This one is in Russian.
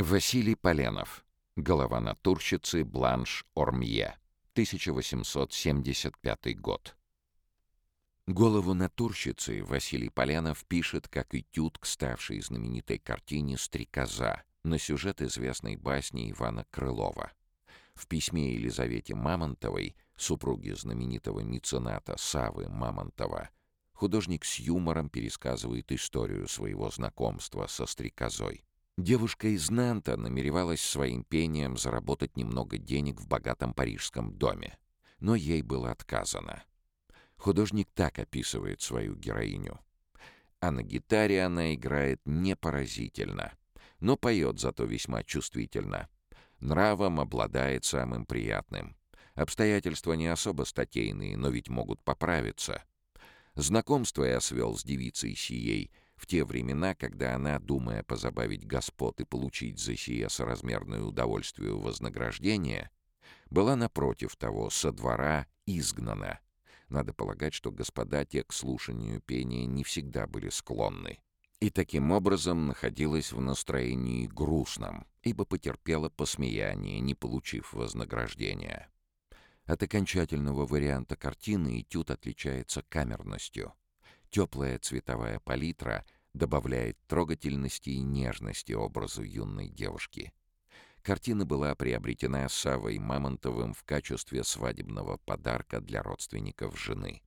Василий Поленов. Голова натурщицы Бланш Ормье. 1875 год. Голову натурщицы Василий Поленов пишет как этюд к ставшей знаменитой картине «Стрекоза» на сюжет известной басни Ивана Крылова. В письме Елизавете Мамонтовой, супруге знаменитого мецената Савы Мамонтова, художник с юмором пересказывает историю своего знакомства со стрекозой. Девушка из Нанта намеревалась своим пением заработать немного денег в богатом парижском доме, но ей было отказано. Художник так описывает свою героиню. А на гитаре она играет непоразительно, но поет зато весьма чувствительно. Нравом обладает самым приятным. Обстоятельства не особо статейные, но ведь могут поправиться. Знакомство я свел с девицей сией — в те времена, когда она, думая позабавить господ и получить за сие соразмерное удовольствие вознаграждение, была напротив того со двора изгнана. Надо полагать, что господа те к слушанию пения не всегда были склонны. И таким образом находилась в настроении грустном, ибо потерпела посмеяние, не получив вознаграждения. От окончательного варианта картины этюд отличается камерностью — Теплая цветовая палитра добавляет трогательности и нежности образу юной девушки. Картина была приобретена Савой Мамонтовым в качестве свадебного подарка для родственников жены.